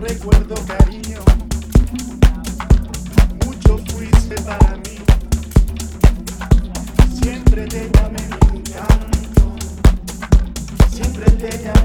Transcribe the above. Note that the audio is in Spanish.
recuerdo cariño, mucho fuiste para mí, siempre te llamé mi encanto, siempre te llamé.